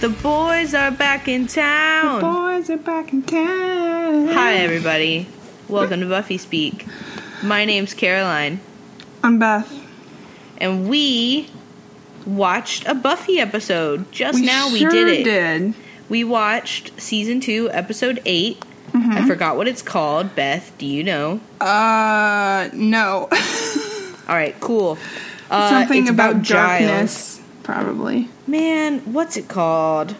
The boys are back in town. The boys are back in town. Hi, everybody. Welcome to Buffy Speak. My name's Caroline, I'm Beth. and we watched a Buffy episode. Just We now, we sure did it. Did. We watched season two, episode 8 Mm-hmm. I forgot what it's called. Beth, do you know? Uh, no. All right, cool. Uh, Something it's about, Giles. Probably. Man, what's it called?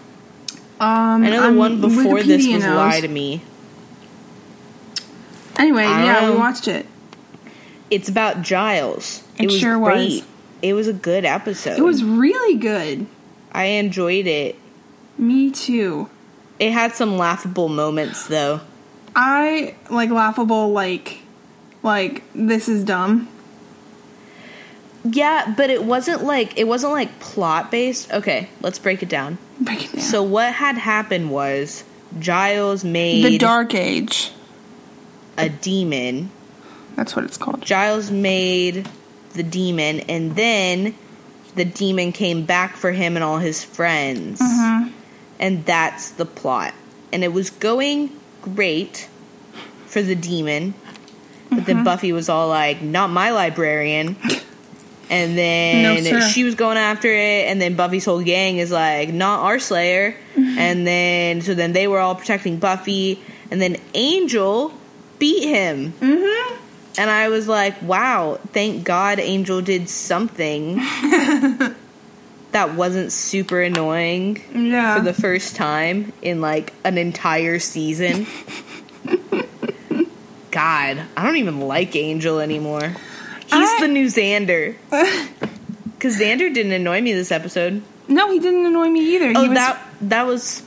Um, I know the one before this was knows. Lie to Me. Anyway, don't yeah, we watched it. It's about Giles. It was sure was. It was a good episode. It was really good. I enjoyed it. Me too. It had some laughable moments though. I like laughable, like, like this is dumb. Yeah, but it wasn't like it wasn't like plot based. Okay, let's break it down. Break it down. So what had happened was Giles made the Dark Age. a demon. That's what it's called. Giles made the demon and then the demon came back for him and all his friends. Mhm. And that's the plot. And it was going great for the demon. But Mm-hmm. then Buffy was all like, not my librarian. And then No, she was going after it, and then Buffy's whole gang is like, not our Slayer. Mm-hmm. And then, so then they were all protecting Buffy, and then Angel beat him. Mm-hmm. And I was like, wow, thank God Angel did something that wasn't super annoying Yeah. for the first time in like an entire season. God, I don't even like Angel anymore. He's I- the new Xander. Because Xander didn't annoy me this episode. no, he didn't annoy me either. Oh, he was, that that was.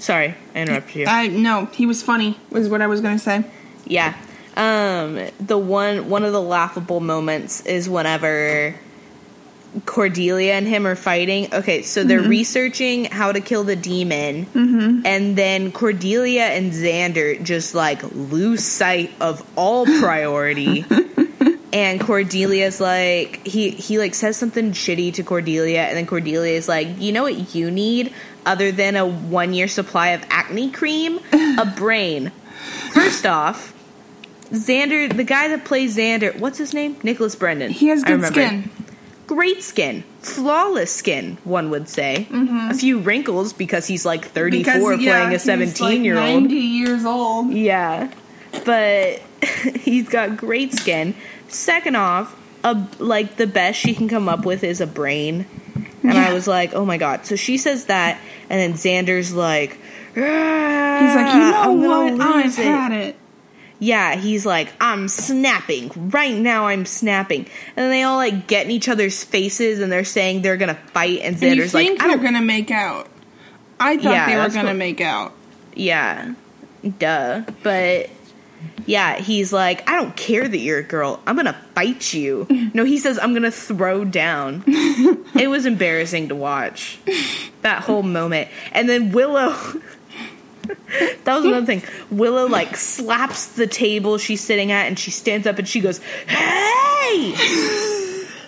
Sorry, I interrupted you. I no, he was funny. Was what I was gonna say. Yeah. Um the one one of the laughable moments is whenever Cordelia and him are fighting. Okay, so they're researching how to kill the demon. And then Cordelia and Xander just like lose sight of all priority. and Cordelia's like he he like says something shitty to Cordelia and then Cordelia is like, "You know what you need other than a 1 year supply of acne cream? A brain." First off, Xander, the guy that plays Xander, what's his name? Nicholas Brendon. He has good skin. Great skin. Flawless skin, one would say. A few wrinkles because he's like 34 Mm-hmm. Because, yeah, playing a he's, 17 year like, old. Ninety years old. Yeah. But he's got great skin. Second off, a, like the best she can come up with is a brain. And I was like, oh my god. So she says that, and then Xander's like, ah, He's like, you know I'm what? I've it." had it. Yeah, he's like, I'm snapping. Right now, I'm snapping. And then they all like get in each other's faces and they're saying they're gonna fight. And And Xander's like, think they're gonna make out? I thought Yeah, they were gonna what- make out. Yeah, duh. But yeah, he's like, I don't care that you're a girl. I'm gonna fight you. No, he says, I'm gonna throw down. it was embarrassing to watch that whole moment. And then Willow. that was another thing. Willow like slaps the table she's sitting at and she stands up and she goes, Hey!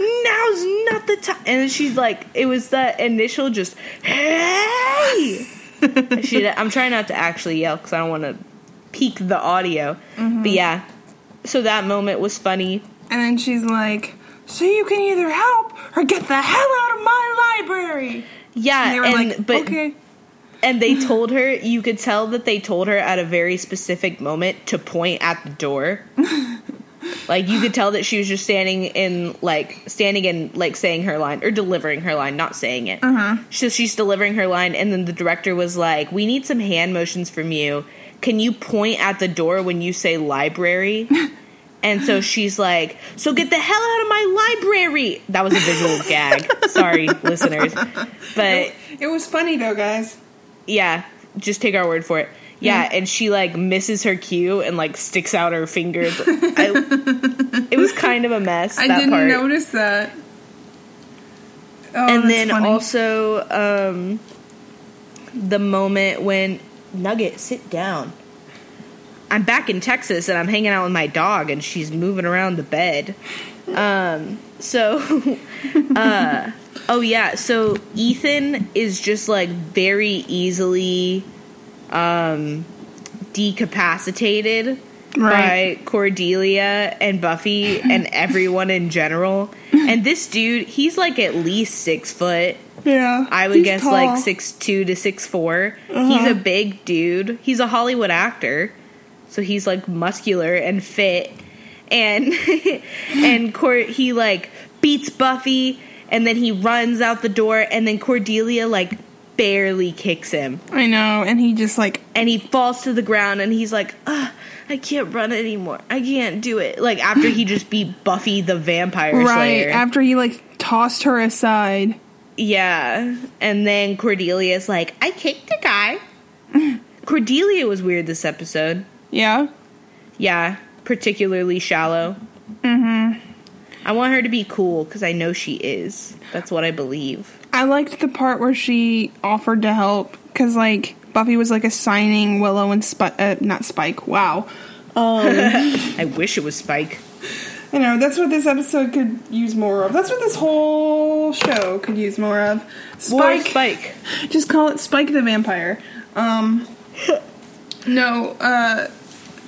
Now's not the time. And she's like, it was the initial just, Hey! she, I'm trying not to actually yell because I don't want to peak the audio. But yeah, so that moment was funny. And then she's like, "So you can either help or get the hell out of my library." Yeah, And they were and like, but "Okay." and they told her you could tell that they told her at a very specific moment to point at the door. like you could tell that she was just standing in like standing and like saying her line or delivering her line, not saying it. Uh-huh. So she's delivering her line, and then the director was like, "We need some hand motions from you. Can you point at the door when you say library?" and so she's like, "So get the hell out of my library." That was a visual gag. Sorry, listeners, but It was funny though, guys. yeah, just take our word for it. Yeah, and she like misses her cue and like sticks out her fingers. I, it was kind of a mess. I didn't part. notice that. Oh, and then funny. also um, the moment when Nugget sit down. I'm back in Texas and I'm hanging out with my dog and she's moving around the bed. Um, so uh, Oh yeah, so Ethan is just like very easily um decapacitated Right. by Cordelia and Buffy and everyone in general. And this dude, he's like at least six foot. Yeah. I would guess tall. like six two to six four. He's a uh-huh. big dude. He's a Hollywood actor, so he's like muscular and fit. And and Cor- he like beats Buffy, and then he runs out the door, and then Cordelia like barely kicks him, I know, and he just like and he falls to the ground, and he's like, Ugh, I can't run anymore. I can't do it. Like after he just beat Buffy the Vampire right Slayer. after he like tossed her aside. Yeah. And then Cordelia's like, I kicked a guy. Cordelia was weird this episode. Yeah. Yeah. Particularly shallow. Mm-hmm. I want her to be cool because I know she is. That's what I believe. I liked the part where she offered to help because like Buffy was like assigning Willow and Spike, uh, not Spike. Wow. Um, I wish it was Spike. You know that's what this episode could use more of. That's what this whole show could use more of. Spike. Spike. Just call it Spike the Vampire. Um, no, uh,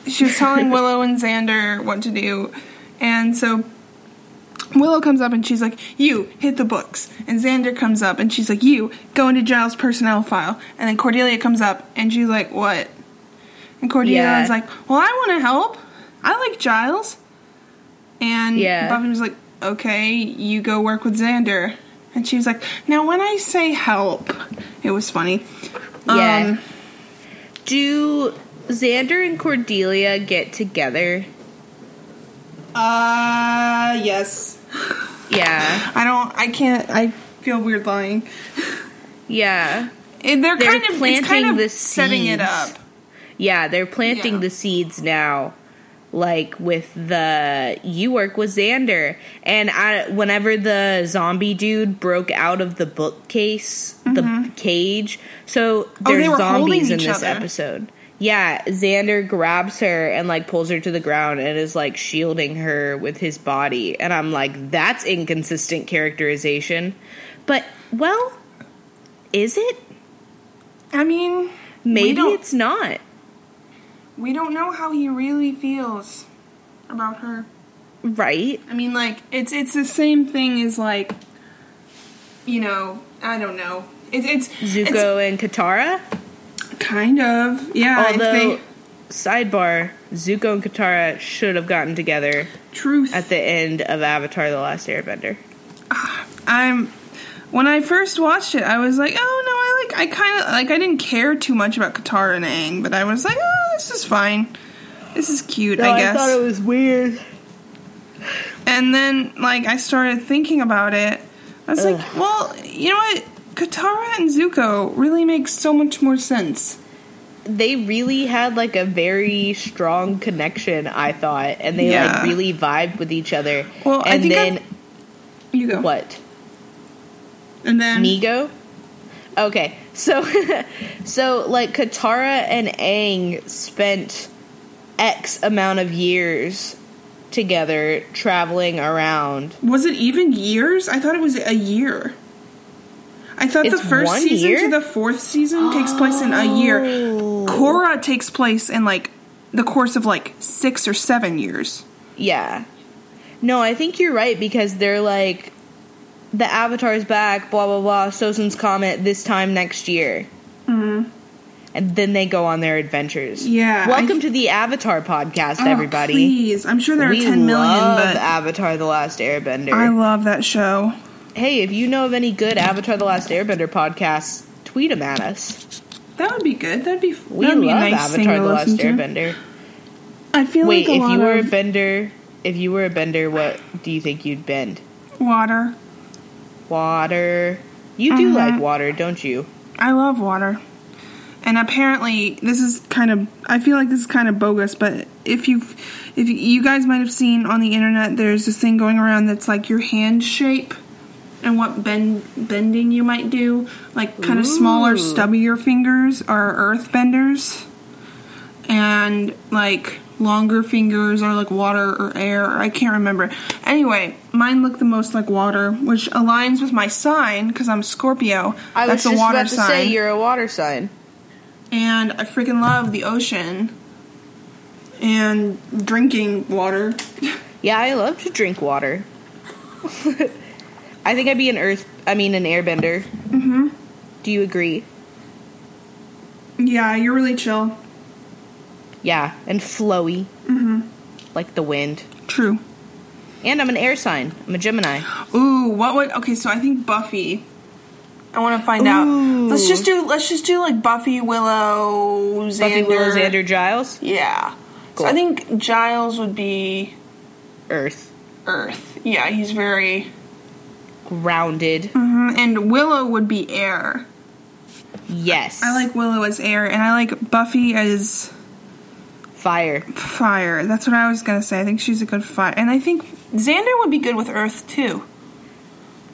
she was telling Willow and Xander what to do, and so Willow comes up and she's like, "You hit the books," and Xander comes up and she's like, "You go into Giles' personnel file," and then Cordelia comes up and she's like, "What?" And Cordelia Yeah. was like, "Well, I want to help. I like Giles," and Yeah. Buffy was like, "Okay, you go work with Xander." And she was like, "Now, when I say help, it was funny." Yeah. Um, Do Xander and Cordelia get together? uh, yes. Yeah. I don't. I can't. I feel weird lying. Yeah. Eh, They're, They're kind of planting kind of the setting it seeds. up. Yeah, they're planting Yeah. the seeds now. Like with the you work with Xander, and I whenever the zombie dude broke out of the bookcase, the cage. So Mm-hmm. Oh, there's zombies in this other. episode. Yeah, Xander grabs her and like pulls her to the ground and is like shielding her with his body, and I'm like, that's inconsistent characterization. But well, is it? I mean, Maybe it's not. We don't know how he really feels about her. Right? I mean, like it's it's the same thing as like, you know, I don't know. It's it's Zuko and Katara. kind of yeah. Although, think sidebar, Zuko and Katara should have gotten together truth. at the end of Avatar: The Last Airbender. Ah, I'm when I first watched it, I was like, oh no, I like I kind of like I didn't care too much about Katara and Aang, but I was like, oh, this is fine. This is cute, I guess. I thought it was weird. and then like I started thinking about it. I was like, well, you know what? Katara and Zuko really make so much more sense. They really had like a very strong connection, I thought, and they Yeah. like really vibed with each other. Well, I and think then I've- You go. what? And then Migo? Okay, so so like Katara and Aang spent X amount of years together traveling around. was it even years? I thought it was a year. I thought It's the first season year? to the fourth season takes place in a year. Oh. Korra takes place in like the course of like six or seven years. Yeah. No, I think you're right because they're like the Avatar's back, blah blah blah. Sozin's comet this time next year, mm-hmm. and then they go on their adventures. Yeah, Welcome I- to the Avatar podcast, Oh, everybody. please, I'm sure there are we ten million, love but Avatar: The Last Airbender. I love that show. hey, if you know of any good Avatar: The Last Airbender podcasts, tweet them at us. That would be good. That'd be We that'd be love a nice Avatar: The Last listen to. Airbender. I feel Wait, like if you were a bender, if you were a bender, what do you think you'd bend? water. Water. You do Mhm. like water, don't you? I love water. And apparently, this is kind of. I feel like this is kind of bogus, but if you, if you guys might have seen on the internet, there's this thing going around that's like your hand shape, and what bend bending you might do, like kind of smaller, stubbier fingers are earth benders. and like longer fingers are like water or air. I can't remember. Anyway, mine look the most like water, which aligns with my sign because I'm Scorpio. I That's was a just water about to sign, say you're a water sign. and I freaking love the ocean and drinking water. Yeah, I love to drink water. I think I'd be an earth. I mean, an airbender. mm-hmm. Do you agree? Yeah, you're really chill. Yeah, and flowy, Mm-hmm. like the wind. True. And I'm an air sign. I'm a Gemini. Ooh, what would okay? So I think Buffy. I want to find out. Let's just do. Let's just do like Buffy, Willow, Xander. Buffy, Willow, Xander, Giles. Yeah. Cool. So I think Giles would be Earth. Earth. Yeah, he's very. Grounded. Mhm, And Willow would be air. Yes. I like Willow as air, and I like Buffy as fire. fire. That's what I was gonna say. I think she's a good fire, and I think Xander would be good with Earth too.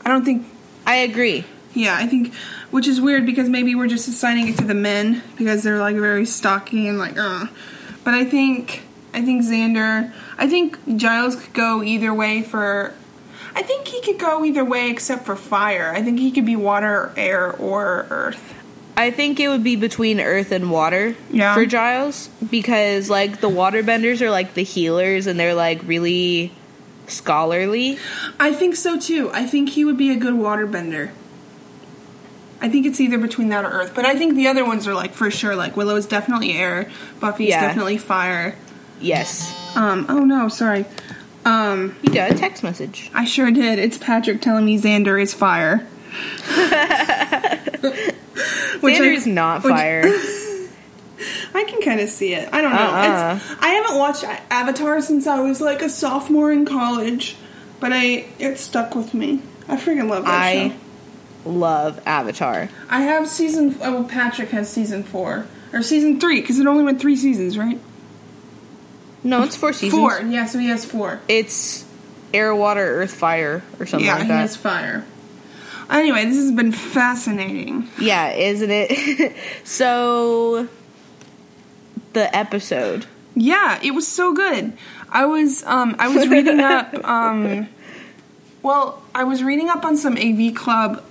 I don't think. I agree. Yeah, I think, which is weird because maybe we're just assigning it to the men because they're like very stocky and like, uh. But I think, I think Xander, I think Giles could go either way for. I think he could go either way except for fire. I think he could be water, air, or earth. I think it would be between earth and water Yeah. for Giles because like the waterbenders are like the healers and they're like really scholarly. I think so too. I think he would be a good waterbender. I think it's either between that or earth, but I think the other ones are like for sure. Like Willow is definitely air, Buffy is Yeah. definitely fire. Yes. Um. Oh no, sorry. Um. You got a text message. I sure did. It's Patrick telling me Xander is fire. Which I- not fire. I can kind of see it. I don't know. Uh-uh. It's, I haven't watched Avatar since I was like a sophomore in college, but I it stuck with me. I freaking love that I show. love Avatar. I have season. Oh, Patrick has season four or season three because it only went three seasons, right? No, it's four seasons. Four. Yeah, so he has four. It's air, water, earth, fire, or something yeah, like he that. has fire. Anyway, this has been fascinating. Yeah, isn't it? so the episode. Yeah, it was so good. I was um I was reading up um well, I was reading up on some AV Club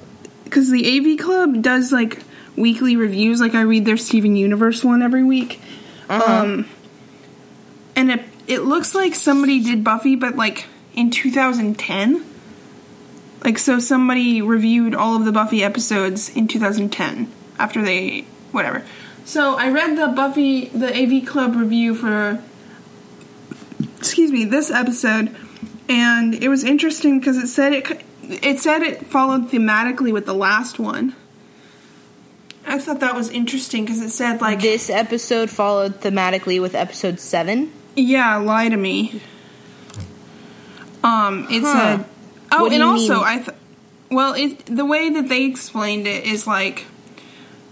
cuz the AV Club does like weekly reviews like I read their Steven Universe one every week. Um and it it looks like somebody did Buffy but like in 2010. Like so somebody reviewed all of the Buffy episodes in 2010 after they whatever. So I read the Buffy the AV Club review for excuse me, this episode and it was interesting because it said it it said it followed thematically with the last one. I thought that was interesting because it said like This episode followed thematically with episode seven. yeah, lie to me. Um, it Huh. said. Oh, and also mean? I. Th- well, it the way that they explained it is like,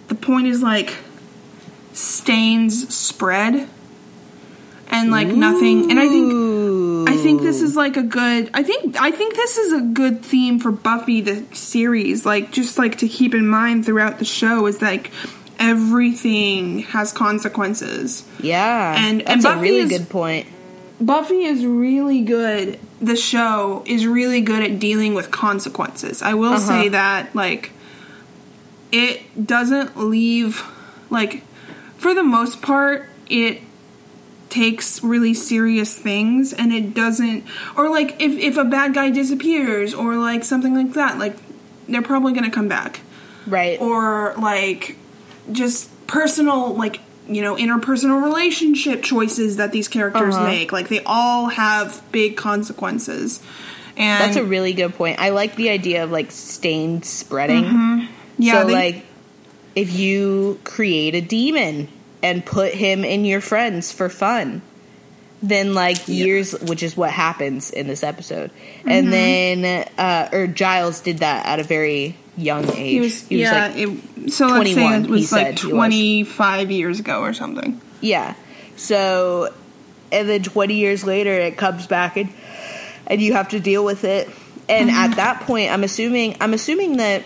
the point is like, stains spread, and like nothing. And I think I think this is like a good. I think I think this is a good theme for Buffy the series. Like just like to keep in mind throughout the show is like everything has consequences. Yeah, And- that's and a Buffy really is- good point. Buffy is really good. The show is really good at dealing with consequences. I will say Uh-huh. that, like, it doesn't leave, like, for the most part, it takes really serious things and it doesn't, or like, if, if a bad guy disappears or like something like that, like, they're probably gonna come back Right. or like just personal like you know interpersonal relationship choices that these characters Uh-huh. make like they all have big consequences and That's a really good point. I like the idea of like stained spreading. Mm-hmm. yeah so they- like if you create a demon and put him in your friends for fun, then like years which is what happens in this episode. Mm-hmm. And then uh or Giles did that at a very young age. he was, yeah like it, so let's say it was like said he was. 25 years ago or something Yeah. So, and then 20 years later, it comes back and and you have to deal with it. And Mm-hmm. at that point, I'm assuming I'm assuming that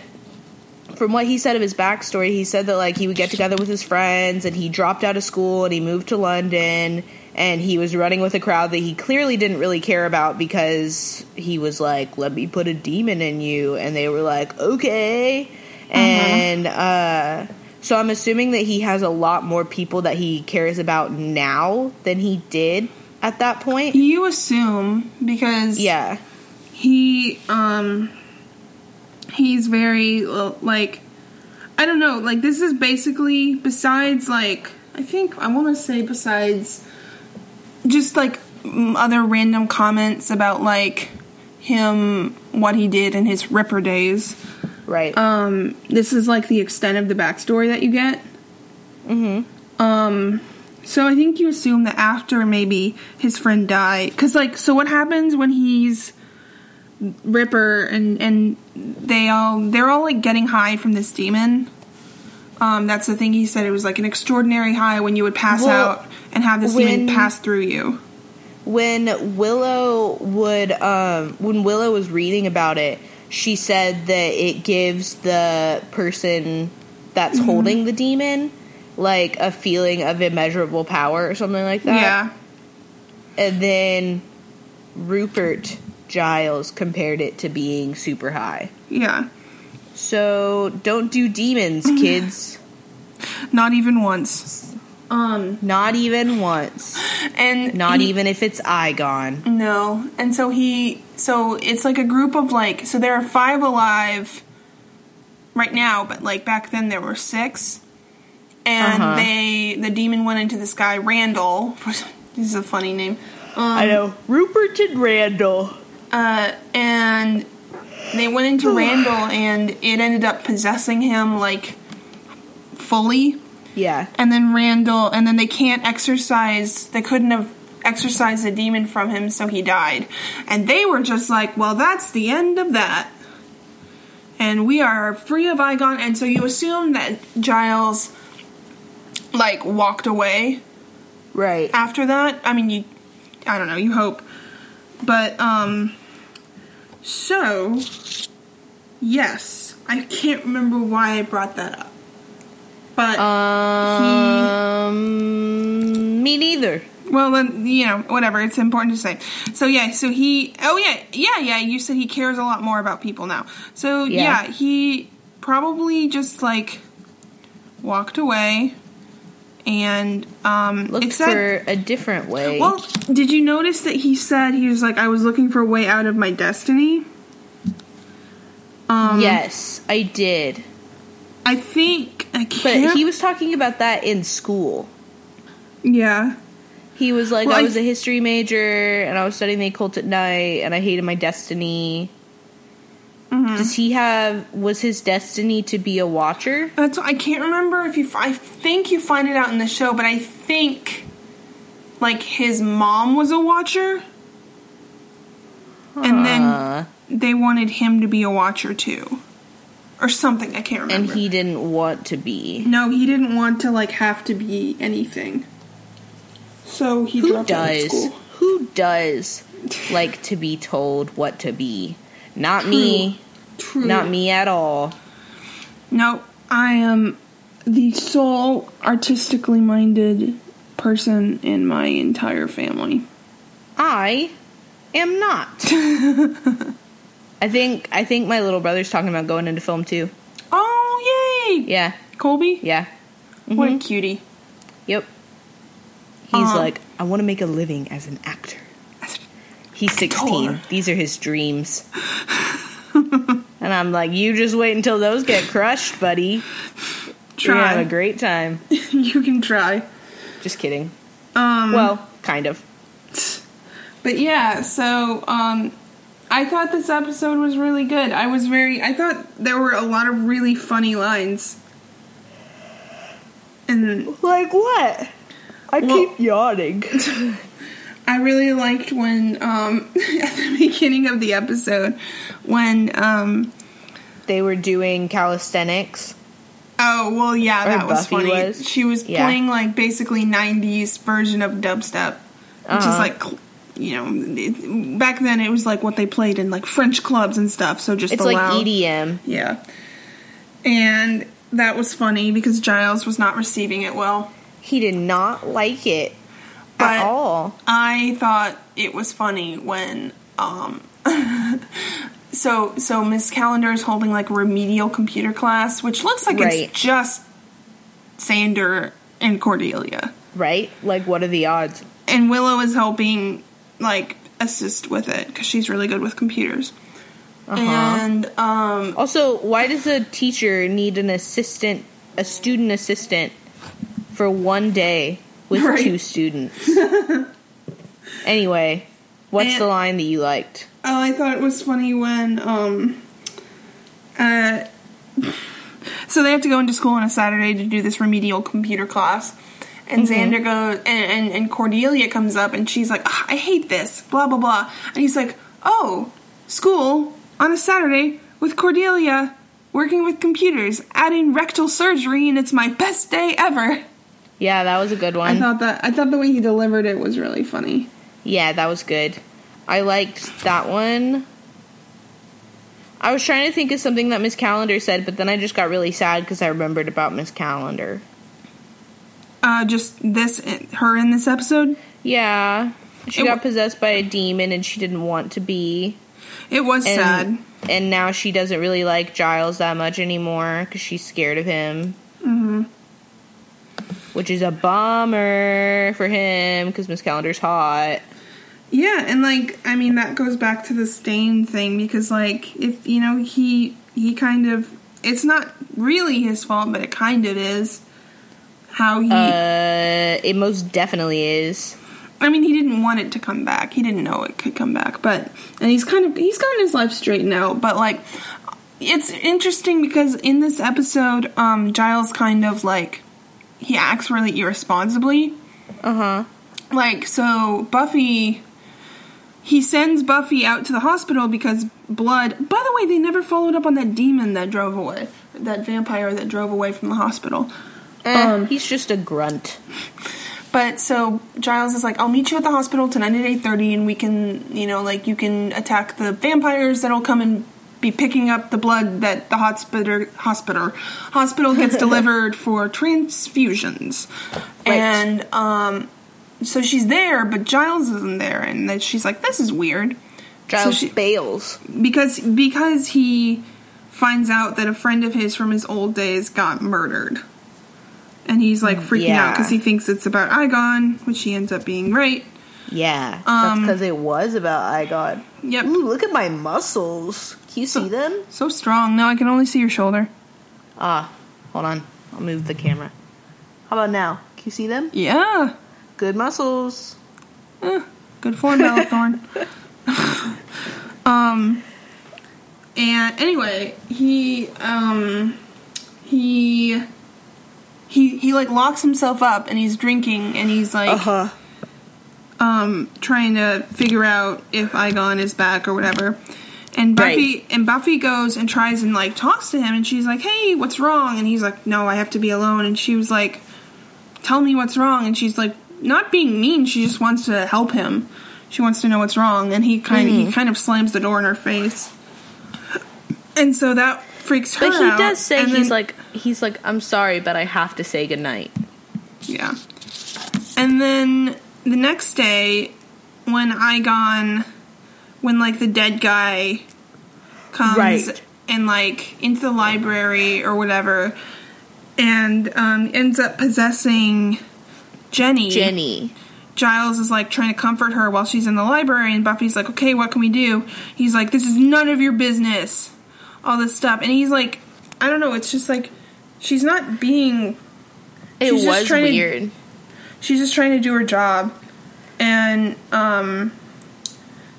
from what he said of his backstory, he said that like he would get together with his friends and he dropped out of school and he moved to London and he was running with a crowd that he clearly didn't really care about because he was like, "Let me put a demon in you," and they were like, "Okay," and uh, so I'm assuming that he has a lot more people that he cares about now than he did at that point. You assume because Yeah, he um he's very uh, like I don't know, like this is basically besides like I think I want to say besides just like other random comments about like him what he did in his Ripper days. right. Um this is like the extent of the backstory that you get. mm-hmm. Um, so I think you assume that after maybe his friend died, because like, so what happens when he's Ripper and and they all they're all like getting high from this demon. Um, that's the thing he said. It was like an extraordinary high when you would pass Well, out and have this when- demon pass through you. when Willow would um when Willow was reading about it, she said that it gives the person that's Mm-hmm. holding the demon like a feeling of immeasurable power or something like that. yeah, And then Rupert Giles compared it to being super high. yeah. So don't do demons, kids. Not even once. Um, Not even once. and Not he- even if it's Eyghon. No. And so he so it's like a group of like so there are five alive right now, but like back then there were six. And Uh-huh. they the demon went into this guy, Randall. This is a funny name. Um, I know. Rupert and Randall. uh, and they went into Randall and it ended up possessing him like fully. Yeah. And then Randall, and then they can't exercise, they couldn't have exorcised the demon from him, so he died. And they were just like, well, that's the end of that. And we are free of Eyghon, and so you assume that Giles, like, walked away Right. after that. I mean, you, I don't know, you hope. But, um, so, yes, I can't remember why I brought that up. But, Um, me neither. Well, then you know, whatever. It's important to say. So yeah, so he. Oh yeah, yeah, yeah. You said he cares a lot more about people now. So yeah, Yeah. he probably just like walked away, and um, Look it said. for a different way. well, did you notice that he said he was like, I was looking for a way out of my destiny. Um, yes, I did. I think I But can't. he was talking about that in school. yeah. He was like, Well, I I- was a history major and I was studying the occult at night and I hated my destiny. Mm-hmm. Does he have, was his destiny to be a watcher? That's I can't remember if you. I think you find it out in the show, but I think like his mom was a watcher, and then they wanted him to be a watcher too, or something. I can't remember. and he didn't want to be. no, he didn't want to like have to be anything. So he Who dropped out of does? school. Who does like to be told what to be? Not me. True. Not me at all. No, I am the sole artistically minded person in my entire family. I am not. I think I think my little brother's talking about going into film too. Oh yay! Yeah. Colby? Yeah. What a Mhm. cutie. Yep. He's Um, like, I want to make a living as an actor. He's 16. Actor. These are his dreams. and I'm like, you just wait until those get crushed, buddy. You're gonna have a great time. you can try. Just kidding. Um Well, kind of. but yeah, so um I thought this episode was really good. I was very I thought there were a lot of really funny lines. And Like what? I Well- keep yawning. I really liked when um at the beginning of the episode when um they were doing calisthenics. Oh well, yeah, that was funny. was. She was Yeah. playing like basically '90s version of dubstep, which is Uh-huh. like, cl- you know, it, back then it was like what they played in like French clubs and stuff. So just It's the like loud, EDM. yeah. and that was funny because Giles was not receiving it well. He did not like it But- at all. I thought it was funny when um so so Miss Calendar is holding like a remedial computer class, which looks like Right. it's just Xander and Cordelia. Right? Like, what are the odds? And Willow is helping like assist with it because she's really good with computers. Uh-huh. And um Also, why does a teacher need an assistant, a student assistant, for one day with Right. two students? anyway, what's And- the line that you liked? Oh, I thought it was funny when um uh so they have to go into school on a Saturday to do this remedial computer class. And mm-hmm. Xander goes and, and, and Cordelia comes up and she's like, ah, I hate this, blah blah blah. And he's like, Oh, school on a Saturday with Cordelia working with computers, adding rectal surgery, and it's my best day ever. Yeah, that was a good one. I thought that I thought the way he delivered it was really funny. Yeah, that was good. I liked that one. I was trying to think of something that Miss Calendar said, but then I just got really sad because I remembered about Miss Calendar. Uh, just this her in this episode. Yeah, she It got wa- possessed by a demon and she didn't want to be. It was And, sad. And now she doesn't really like Giles that much anymore because she's scared of him. Mm-hmm. Which is a bummer for him because Miss Calendar's hot. Yeah, and like I mean that goes back to the stain thing because like if you know he he kind of it's not really his fault, but it kind of is how he. Uh, it most definitely is. I mean, he didn't want it to come back. He didn't know it could come back, but and he's kind of he's gotten his life straightened out. But like, it's interesting because in this episode, um, Giles kind of like he acts really irresponsibly. Uh huh. Like, so Buffy, he sends Buffy out to the hospital because blood. By the way, they never followed up on that demon that drove away, that vampire that drove away from the hospital. Um, he's just a grunt. But so Giles is like, I'll meet you at the hospital tonight at eight thirty, and we can, you know, like you can attack the vampires that'll come and be picking up the blood that the hospital hospital hospital gets delivered for transfusions. Right. And um, so she's there, but Giles isn't there, and then she's like, "This is weird." Giles she- bails. because because he finds out that a friend of his from his old days got murdered and he's like freaking out because he thinks it's about Eyghon, which he ends up being right. Yeah, that's Um, because it was about Eyghon. Yep. Ooh, look at my muscles. Can you see them? So strong. No, I can only see your shoulder. Ah, hold on. I'll move the camera. How about now? Can you see them? Yeah. Good muscles. Eh, good form, Bellathorn. um, and anyway, he um he he he like locks himself up and he's drinking and he's like huh. um trying to figure out if Eyghon is back or whatever. And Buffy Right. and Buffy goes and tries and like talks to him and she's like, "Hey, what's wrong?" And he's like, "No, I have to be alone." And she was like, "Tell me what's wrong." And she's like, not being mean, she just wants to help him. She wants to know what's wrong and he kind Mm-hmm. he kind of slams the door in her face. And so that freaks her out. But he out. does say he's then- like he's like I'm sorry, but I have to say goodnight. Yeah. And then the next day, when Eyghon, when like the dead guy comes Right. and like into the library or whatever, and um, ends up possessing Jenny. Jenny. Giles is like trying to comfort her while she's in the library, and Buffy's like, "Okay, what can we do?" He's like, "This is none of your business." All this stuff, and he's like, "I don't know." It's just like she's not being It She's just was trying to- weird. she's just trying to do her job and um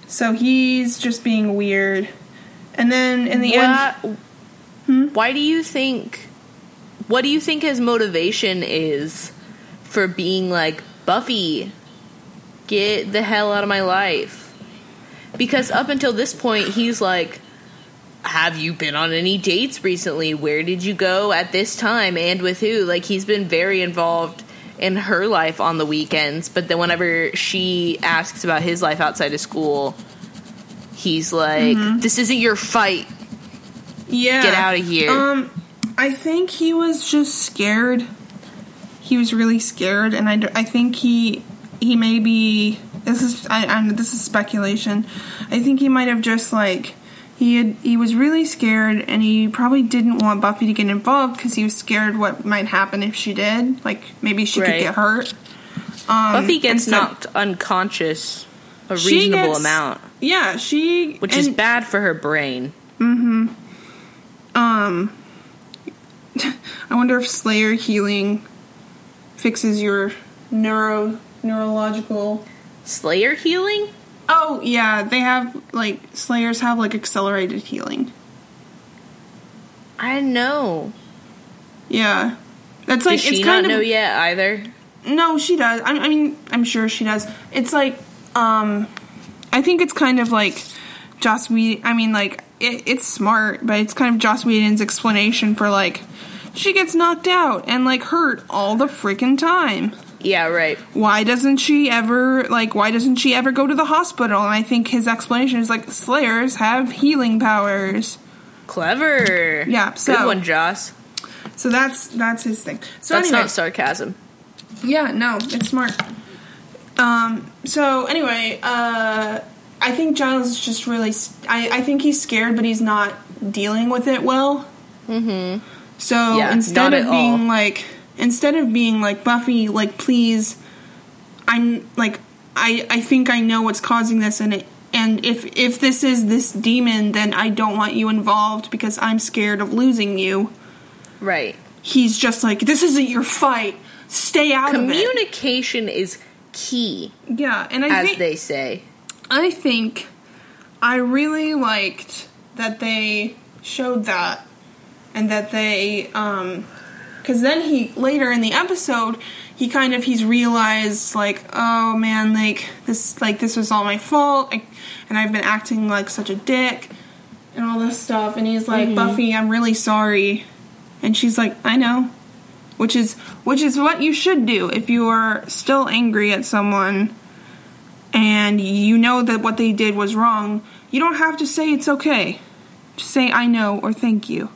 so he's just being weird and then in the end Why, why do you think what do you think his motivation is for being like Buffy get the hell out of my life because up until this point he's like have you been on any dates recently where did you go at this time and with who like he's been very involved in her life on the weekends but then whenever she asks about his life outside of school he's like this isn't your fight yeah get out of here. um I think he was just scared. He was really scared, and I, I think he he may be. This is I, I'm this is speculation. I think he might have just like he had he was really scared, and he probably didn't want Buffy to get involved because he was scared what might happen if she did. Like maybe she could get hurt. Um, Buffy gets so- knocked unconscious a reasonable gets- amount, Yeah, she which is bad for her brain. Mm-hmm. Um, I wonder if Slayer healing fixes your neuro neurological. Slayer healing? Oh yeah, they have like Slayers have like accelerated healing. I know. Yeah, that's like Does she it's not kind know of yet either? no, she does. I, I mean, I'm sure she does. It's like um, I think it's kind of like Joss Whedon. I mean, like it, it's smart, but it's kind of Joss Whedon's explanation for like she gets knocked out and like hurt all the freaking time. Yeah, right. why doesn't she ever like why doesn't she ever go to the hospital and i think his explanation is like slayers have healing powers Clever. Yeah, Good so- one, Joss. so that's that's his thing so That's anyway not sarcasm. yeah no it's smart um so anyway uh i think giles is just really I I think he's scared but he's not dealing with it well mm-hmm so Yeah, instead of being all. like instead of being like buffy like please i'm like i i think i know what's causing this and it and if if this is this demon then i don't want you involved because i'm scared of losing you Right. he's just like this isn't your fight stay out of it Communication is key, yeah and i as think they say. I think I really liked that they showed that and that they um cuz then he later in the episode he kind of he's realized like oh man like this like this was all my fault I, and I've been acting like such a dick and all this stuff and he's like mm-hmm. Buffy I'm really sorry and she's like I know which is which is what you should do if you are still angry at someone and you know that what they did was wrong, you don't have to say it's okay. Just say I know or thank you.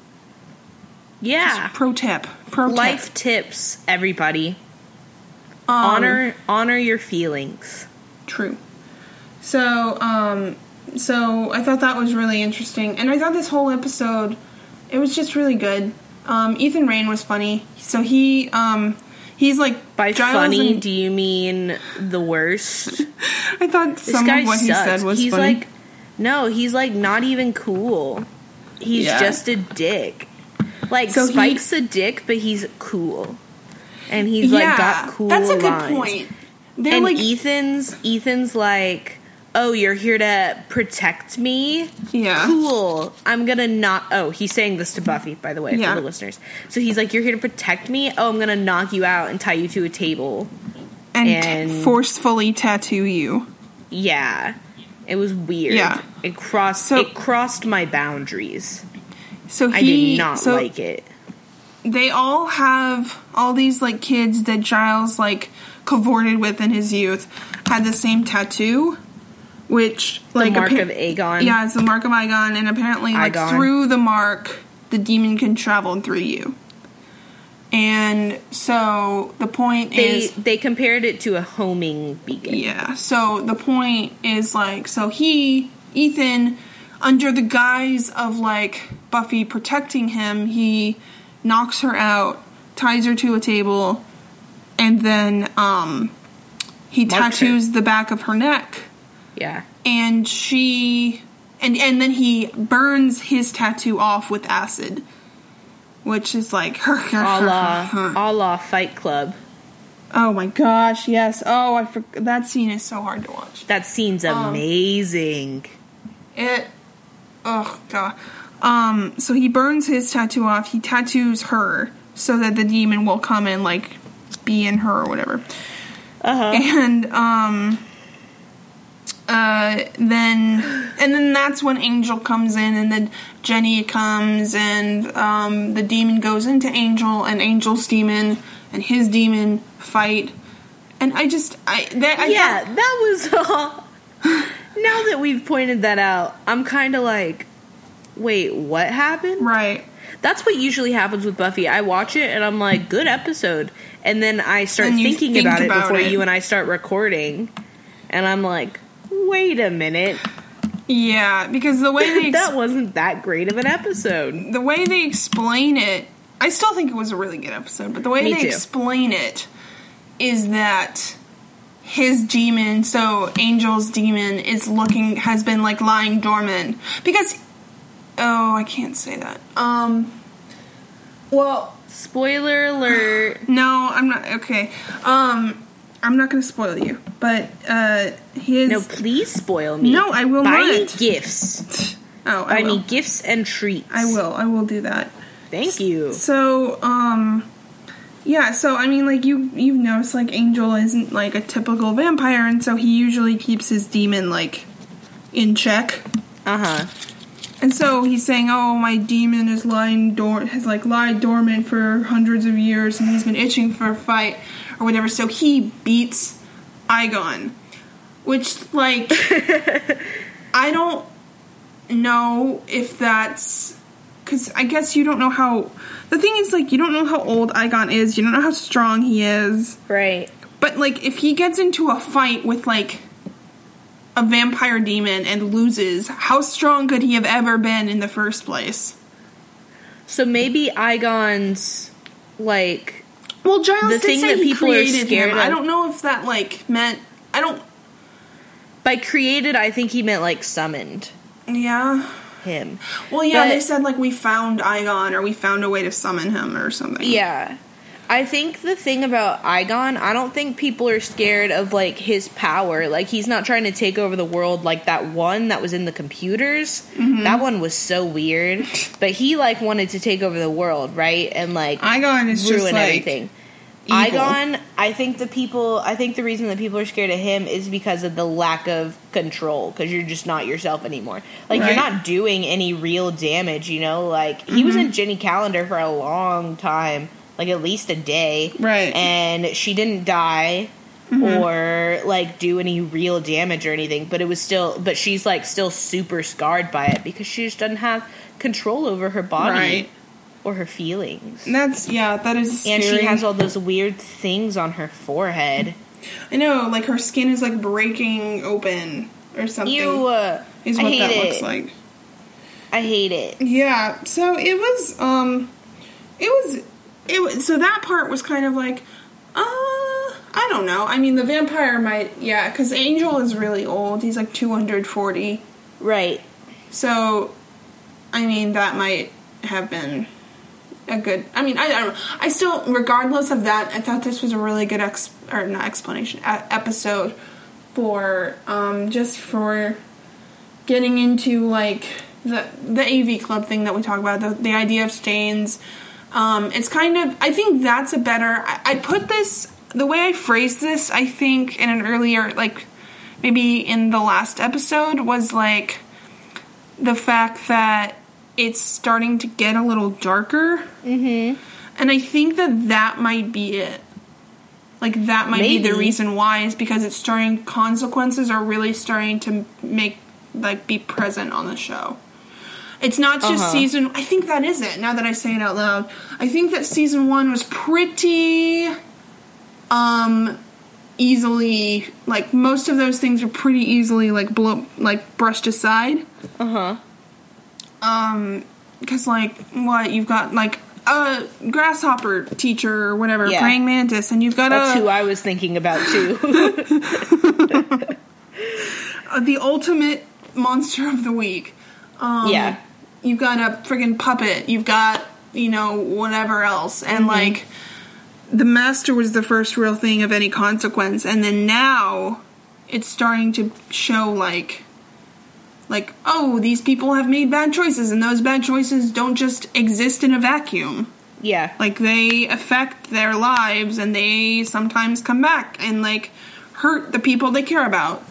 Yeah. Pro tip. Life tips, everybody. Um, honor honor your feelings. True. So, um, so I thought that was really interesting, and I thought this whole episode, it was just really good. Um, Ethan Rayne was funny, so he, um, he's like By Giles funny, and- do you mean the worst? I thought This some guy of what he said was he's funny. like no, he's like not even cool. He's Yeah. just a dick. Like So he- Spike's a dick, but he's cool. And he's like got cool that's a good lines. point. They're and like, Ethan's Ethan's like, "Oh, you're here to protect me." yeah, Cool. I'm gonna knock. Oh, he's saying this to Buffy, by the way, Yeah. for the listeners. So he's like, "You're here to protect me." Oh, I'm gonna knock you out and tie you to a table. and, and- forcefully tattoo you. Yeah, it was weird. Yeah. it crossed. So- it crossed my boundaries. So he, I did not so like it. they all have all these like kids that Giles like cavorted with in his youth had the same tattoo, which The like mark appa- of Eyghon. Yeah, it's the mark of Eyghon, and apparently like Eyghon. through the mark, the demon can travel through you. And so the point They is they compared it to a homing beacon. yeah. So the point is like, so he, Ethan, under the guise of like Buffy protecting him, he knocks her out, ties her to a table, and then um, he Marks her. tattoos the back of her neck, Yeah. and she, and and then he burns his tattoo off with acid, which is like A la, a la Fight Club. Oh my gosh, yes. Oh, I for- that scene is so hard to watch. That scene's Um, amazing. It. Oh god. Um. So he burns his tattoo off. He tattoos her so that the demon will come and like be in her or whatever. Uh huh. And um. Uh. Then and then that's when Angel comes in, and then Jenny comes, and um the demon goes into Angel, and Angel's demon and his demon fight. And I just I that I yeah, thought- that was all. now that we've pointed that out, I'm kind of like, wait, what happened? right. That's what usually happens with Buffy. I watch it and I'm like, good episode. And then I start thinking think about it before it. you and I start recording. And I'm like, wait a minute. Yeah, because the way they ex- that wasn't that great of an episode. the way they explain it, I still think it was a really good episode, but the way Me they too. explain it is that his demon, so Angel's demon, is looking has been like lying dormant because oh, I can't say that. Um, well, Spoiler alert. no, I'm not okay. Um, I'm not going to spoil you, but uh, his No, please spoil me. No, I will Buy me not. gifts. oh, I Buy will. me gifts and treats. I will. I will do that. Thank you. So, um, yeah. So I mean, like you you've noticed, like Angel isn't like a typical vampire, and so he usually keeps his demon like in check. Uh huh. And so he's saying, "Oh, my demon is lying dor has like lied dormant for hundreds of years, and he's been itching for a fight or whatever." So he beats Eyghon, which like I don't know if that's because I guess you don't know how. The thing is, like, you don't know how old Eyghon is. You don't know how strong he is. Right. But like, if he gets into a fight with like a vampire demon and loses, how strong could he have ever been in the first place? So maybe Eyghon's like Well, Giles The did thing say that he people are created scared him. I don't know if that like meant. I don't. by created. I think he meant like summoned Yeah. Him. Well, yeah. But- they said like we found Eyghon or we found a way to summon him or something. Yeah. I think the thing about Eyghon, I don't think people are scared of like his power. Like he's not trying to take over the world like that one that was in the computers. Mm-hmm. That one was so weird. But he like wanted to take over the world, right? And like Eyghon is just ruin like everything. Evil. Eyghon, I think the people, I think the reason that people are scared of him is because of the lack of control. Because you're just not yourself anymore. Like Right. you're not doing any real damage. You know, like he was Mm-hmm. in Jenny Calendar for a long time, like at least a day, Right. Mm-hmm. And she didn't die. Or like do any real damage or anything, but it was still, but she's like still super scarred by it because she just doesn't have control over her body Right. Or her feelings. That's yeah. That is. And she has all those weird things on her forehead. I know, like her skin is like breaking open or something. You, uh, is what that it. looks like. I hate it. Yeah. So it was. Um. It was. It was. So that part was kind of like. Uh. I don't know. I mean, the vampire might. Yeah, because Angel is really old. He's like two hundred forty. Right. So, I mean, that might have been a good. I mean, I, I don't know. I still, regardless of that, I thought this was a really good ex or not explanation a episode for um just for getting into like the the AV club thing that we talk about the the idea of stains. Um, it's kind of I think that's a better. I, I put this the way I phrased this. I think in an earlier like maybe in the last episode was like the fact that it's starting to get a little darker. Mm-hmm. And I think that that might be it. Like that might be the reason why is because it's starting consequences are really starting to make like be present on the show. It's not just Uh-huh. season. I think that is it. Now that I say it out loud, I think that season one was pretty, um, easily like most of those things were pretty easily like blow like brushed aside. Uh huh. Um, because like what you've got like a grasshopper teacher or whatever, Yeah. praying mantis, and you've got That's a who I was thinking about too. uh, the ultimate monster of the week. Um, yeah. You've got a friggin' puppet. You've got, you know, whatever else. And, like, the master was the first real thing of any consequence. And then now it's starting to show, like, like, oh, these people have made bad choices, and those bad choices don't just exist in a vacuum. Yeah. Like they affect their lives and they sometimes come back and like hurt the people they care about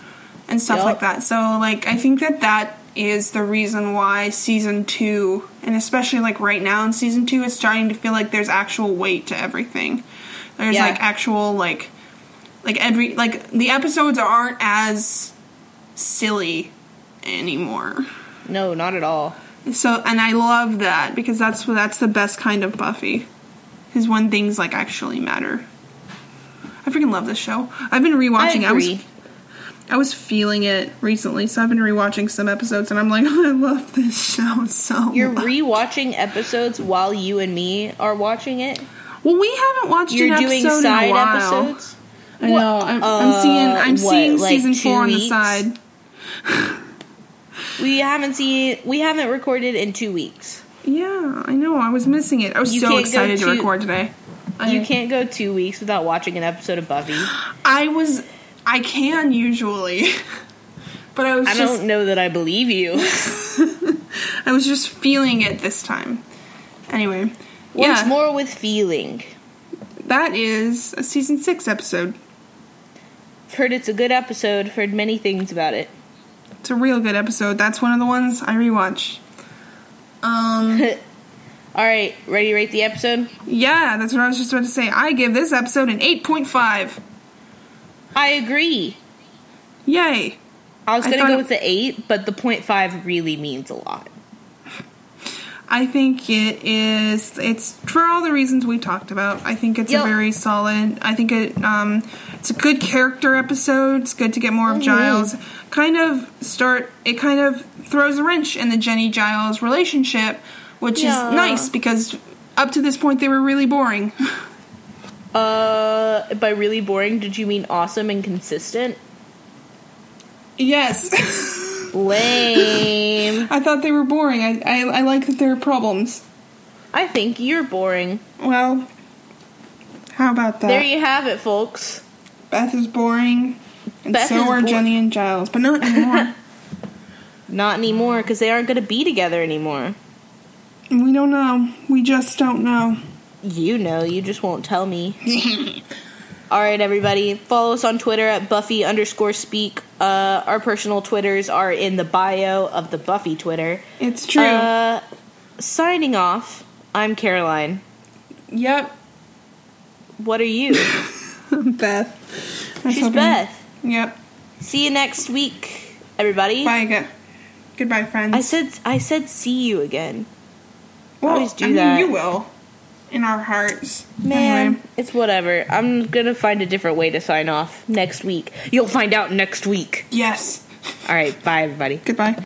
and stuff Yup. like that. So like I think that that is the reason why season 2 and especially like right now in season 2 it's starting to feel like there's actual weight to everything. There's Yeah. like actual like like every like the episodes aren't as silly anymore. No, not at all. So, and I love that because that's that's the best kind of Buffy, is when things like actually matter. I freaking love this show. I've been rewatching. I I, was. I was feeling it recently, so I've been rewatching some episodes, and I'm like, I love this show so. You're much. rewatching episodes while you and me are watching it. well, we haven't watched You're an doing side in a while. episodes. I know. I'm, I'm seeing. I'm Uh, what, seeing like season two four on the side. We haven't seen. We haven't recorded in two weeks. Yeah, I know. I was missing it. I was You so can't go excited to to- record today. I, You can't go two weeks without watching an episode of Buffy. I was. I can usually, but I was I just. don't know that I believe you. I was just feeling it this time. Anyway, yeah, more with feeling. that is a season six episode. I've heard it's a good episode. Heard many things about it. It's a real good episode. That's one of the ones I rewatch. Um, All right, ready to rate the episode? yeah, that's what I was just about to say. I give this episode an eight point five. I agree. Yay! I was gonna go it- with the eight, but the point five really means a lot. I think it is. It's for all the reasons we talked about. I think it's Yep. a very solid. I think it. Um, it's a good character episode. It's good to get more of Mhm. Giles. Kind of start. It kind of throws a wrench in the Jenny Giles relationship, which Yeah. is nice because up to this point they were really boring. Uh, by really boring, did you mean awesome and consistent? yes, Lame. I thought they were boring. I, I I like that there are problems. I think you're boring. Well, how about that? There you have it, folks. Beth is boring, and Beth so is are bo- Jenny and Giles, but not anymore. Not anymore, because they aren't going to be together anymore. we don't know. We just don't know. You know, you just won't tell me. All right, everybody. Follow us on Twitter at Buffy underscore speak. Uh, our personal Twitters are in the bio of the Buffy Twitter. It's true. Uh, signing off, I'm Caroline. yep. What are you? Beth. I She's hoping- Beth. Yep. See you next week, everybody. Bye again. Goodbye, friends. I said I said see you again. well, always do I mean, that. you will. In our hearts. Man, Anyway. it's whatever. I'm gonna find a different way to sign off next week. You'll find out next week. Yes. All right, bye everybody. Goodbye.